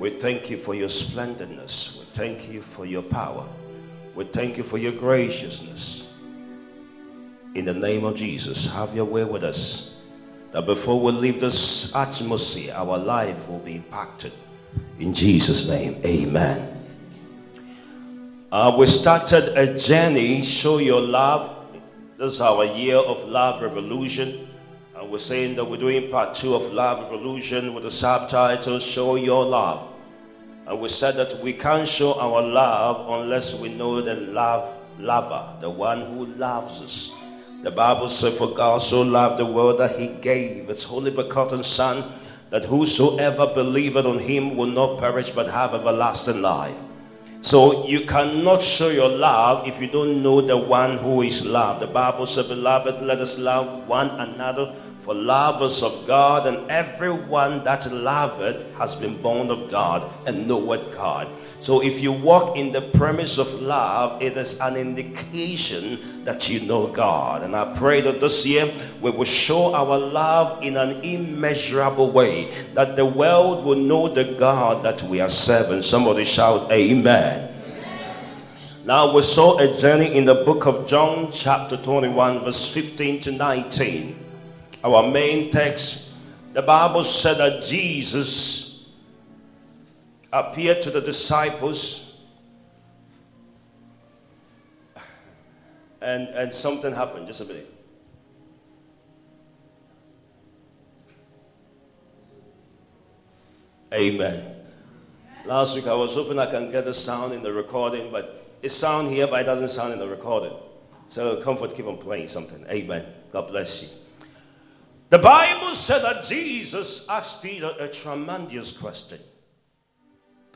We thank you for your splendidness. We thank you for your power. We thank you for your graciousness. In the name of Jesus, have your way with us. That before we leave this atmosphere, our life will be impacted. In Jesus' name, amen. Uh, we started a journey, Show Your Love. This is our year of love revolution. We're saying that we're doing part two of Love Revolution with the subtitle Show Your Love. And we said that we can't show our love unless we know the love lover, the one who loves us. The Bible says, For God so loved the world that he gave his holy begotten Son, that whosoever believeth on him will not perish but have everlasting life. So you cannot show your love if you don't know the one who is love. The Bible says, Beloved, let us love one another, for lovers of God, and everyone that loveth has been born of God and knoweth God. So if you walk in the premise of love, it is an indication that you know God. And I pray that this year we will show our love in an immeasurable way, that the world will know the God that we are serving. Somebody shout, Amen. Now we saw a journey in the book of John, chapter 21, verse 15 to 19. Our main text, the Bible said that Jesus appeared to the disciples and, and something happened. Just a minute. Amen. Last week I was hoping I can get the sound in the recording, but it sound here, but it doesn't sound in the recording. So comfort, keep on playing something. Amen. God bless you. The Bible said that Jesus asked Peter a tremendous question.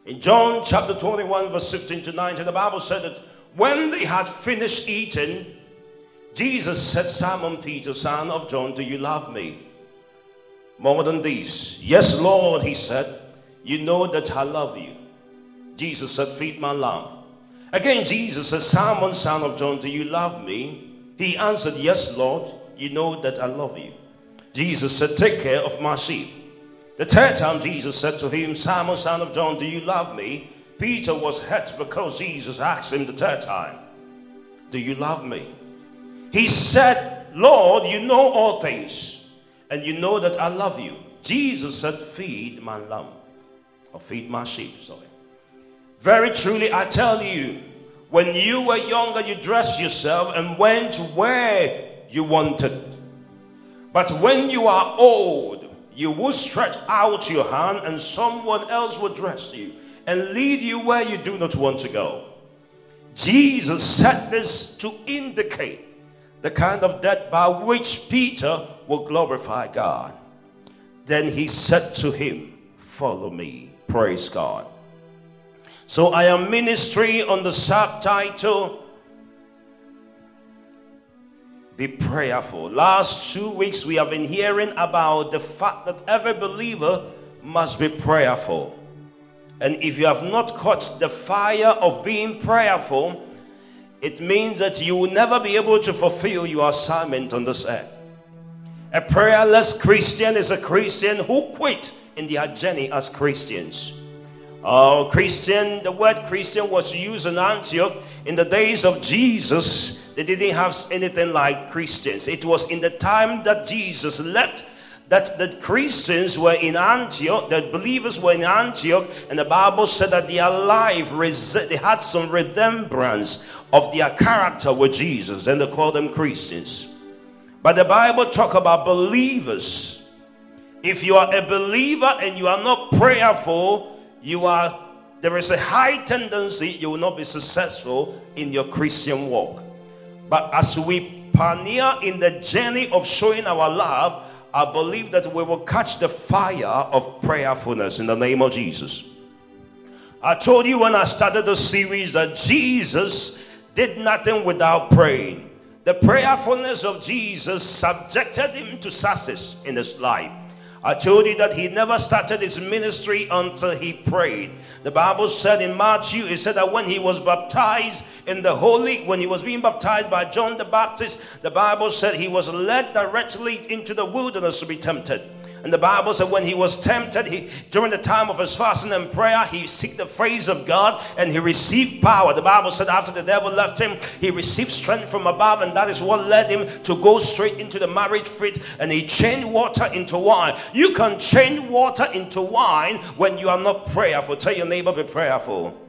In John chapter 21, verse 15 to 19, the Bible said that when they had finished eating, Jesus said, Simon Peter, son of John, do you love me? More than these. Yes, Lord, he said, you know that I love you. Jesus said, feed my lamb. Again, Jesus said, Simon, son of John, do you love me? He answered, yes, Lord, you know that I love you. Jesus said, take care of my sheep. The third time Jesus said to him, Simon, son of John, do you love me? Peter was hurt because Jesus asked him the third time, Do you love me? He said, Lord, you know all things, and you know that I love you. Jesus said, Feed my lamb, or feed my sheep, sorry. Very truly, I tell you, when you were younger, you dressed yourself and went where you wanted. But when you are old, you will stretch out your hand and someone else will dress you and lead you where you do not want to go. Jesus said this to indicate the kind of death by which Peter will glorify God. Then he said to him, Follow me. Praise God. So I am ministry on the subtitle be prayerful. Last two weeks, we have been hearing about the fact that every believer must be prayerful. And if you have not caught the fire of being prayerful, it means that you will never be able to fulfill your assignment on this earth. A prayerless Christian is a Christian who quit in their journey as Christians. Oh, Christian, the word Christian was used in Antioch in the days of Jesus they didn't have anything like Christians. It was in the time that Jesus left that the Christians were in Antioch, the believers were in Antioch, and the Bible said that their life, they had some remembrance of their character with Jesus, and they called them Christians. But the Bible talk about believers. If you are a believer and you are not prayerful, you are there is a high tendency you will not be successful in your Christian walk. But as we pioneer in the journey of showing our love, I believe that we will catch the fire of prayerfulness in the name of Jesus. I told you when I started the series that Jesus did nothing without praying. The prayerfulness of Jesus subjected him to success in his life. I told you that he never started his ministry until he prayed. The Bible said in Matthew, it said that when he was baptized in the Holy, when he was being baptized by John the Baptist, the Bible said he was led directly into the wilderness to be tempted. And the Bible said when he was tempted, he during the time of his fasting and prayer, he seek the face of God and he received power. The Bible said after the devil left him, he received strength from above, and that is what led him to go straight into the marriage fit and he changed water into wine. You can change water into wine when you are not prayerful. Tell your neighbor, be prayerful.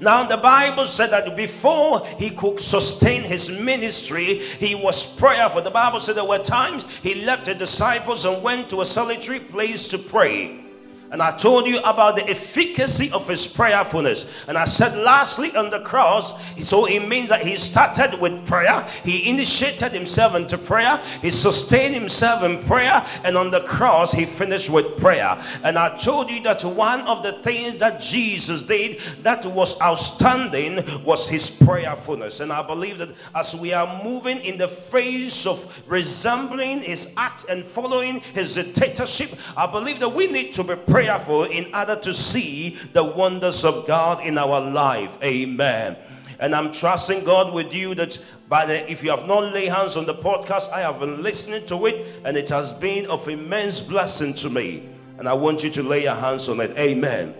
Now, the Bible said that before he could sustain his ministry, he was prayerful. The Bible said there were times he left the disciples and went to a solitary place to pray. And I told you about the efficacy of his prayerfulness. And I said, lastly, on the cross, so it means that he started with prayer, he initiated himself into prayer, he sustained himself in prayer, and on the cross, he finished with prayer. And I told you that one of the things that Jesus did that was outstanding was his prayerfulness. And I believe that as we are moving in the phase of resembling his acts and following his dictatorship, I believe that we need to be prayerful in order to see the wonders of God in our life. Amen. And I'm trusting God with you that by the if you have not laid hands on the podcast, I have been listening to it and it has been of immense blessing to me. And I want you to lay your hands on it. Amen.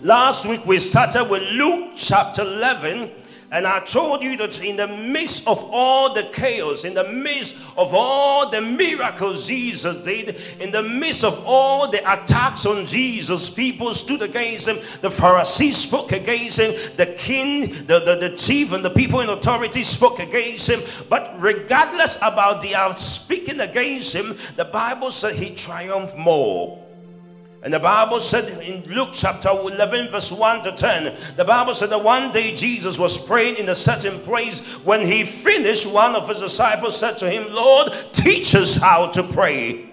Last week we started with Luke chapter 11 and I told you that in the midst of all the chaos, in the midst of all the miracles Jesus did, in the midst of all the attacks on Jesus, people stood against him. The Pharisees spoke against him. The king, the, the, the chief, and the people in authority spoke against him. But regardless about the speaking against him, the Bible said he triumphed more. And the Bible said in Luke chapter 11, verse 1 to 10, the Bible said that one day Jesus was praying in a certain place. When he finished, one of his disciples said to him, Lord, teach us how to pray.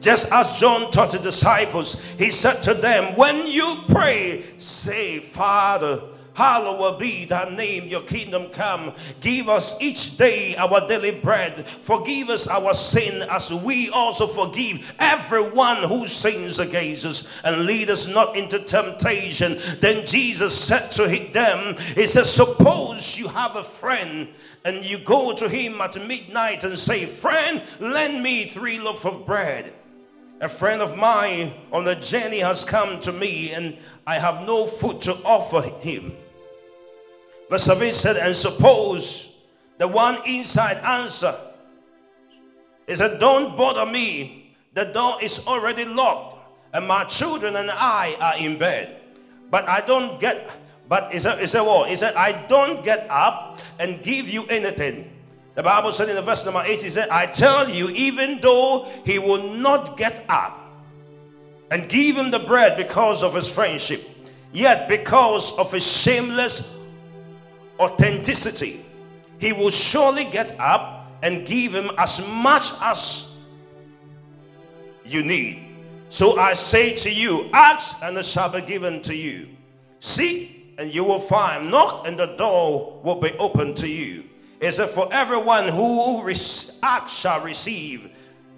Just as John taught the disciples, he said to them, When you pray, say, Father, Hallowed be thy name, your kingdom come. Give us each day our daily bread. Forgive us our sin as we also forgive everyone who sins against us. And lead us not into temptation. Then Jesus said to them, He said, Suppose you have a friend and you go to him at midnight and say, Friend, lend me three loaves of bread. A friend of mine on a journey has come to me, and I have no food to offer him. Verse 7 said, And suppose the one inside answer is said, Don't bother me. The door is already locked, and my children and I are in bed. But I don't get, but is it, is it what? He said, I don't get up and give you anything. The Bible said in the verse number 8, he said, I tell you, even though he will not get up and give him the bread because of his friendship, yet because of his shameless authenticity, he will surely get up and give him as much as you need. So I say to you, ask and it shall be given to you. Seek and you will find. Knock and the door will be open to you. Is it for everyone who asks shall receive,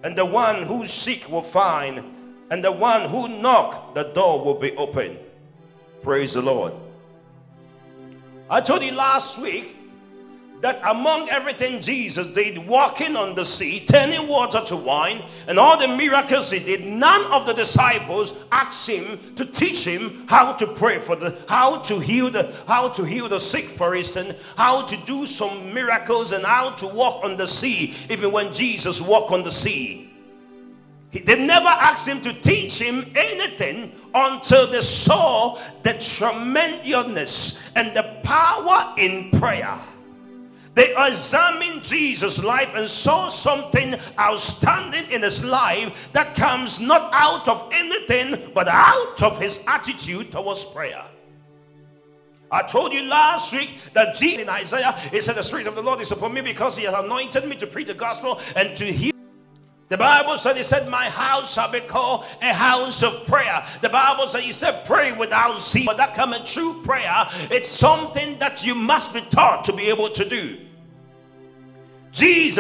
and the one who seek will find, and the one who knock the door will be open. Praise the Lord. I told you last week that among everything Jesus did, walking on the sea, turning water to wine, and all the miracles he did, none of the disciples asked him to teach him how to pray for the how to heal the how to heal the sick, for instance, how to do some miracles and how to walk on the sea, even when Jesus walked on the sea. He, they never asked him to teach him anything until they saw the tremendousness and the power in prayer. They examined Jesus' life and saw something outstanding in his life that comes not out of anything but out of his attitude towards prayer. I told you last week that Jesus in Isaiah, he said, The Spirit of the Lord is upon me because he has anointed me to preach the gospel and to heal the Bible said, He said, My house shall be called a house of prayer. The Bible said, He said, Pray without ceasing. But that coming true prayer, it's something that you must be taught to be able to do. Jesus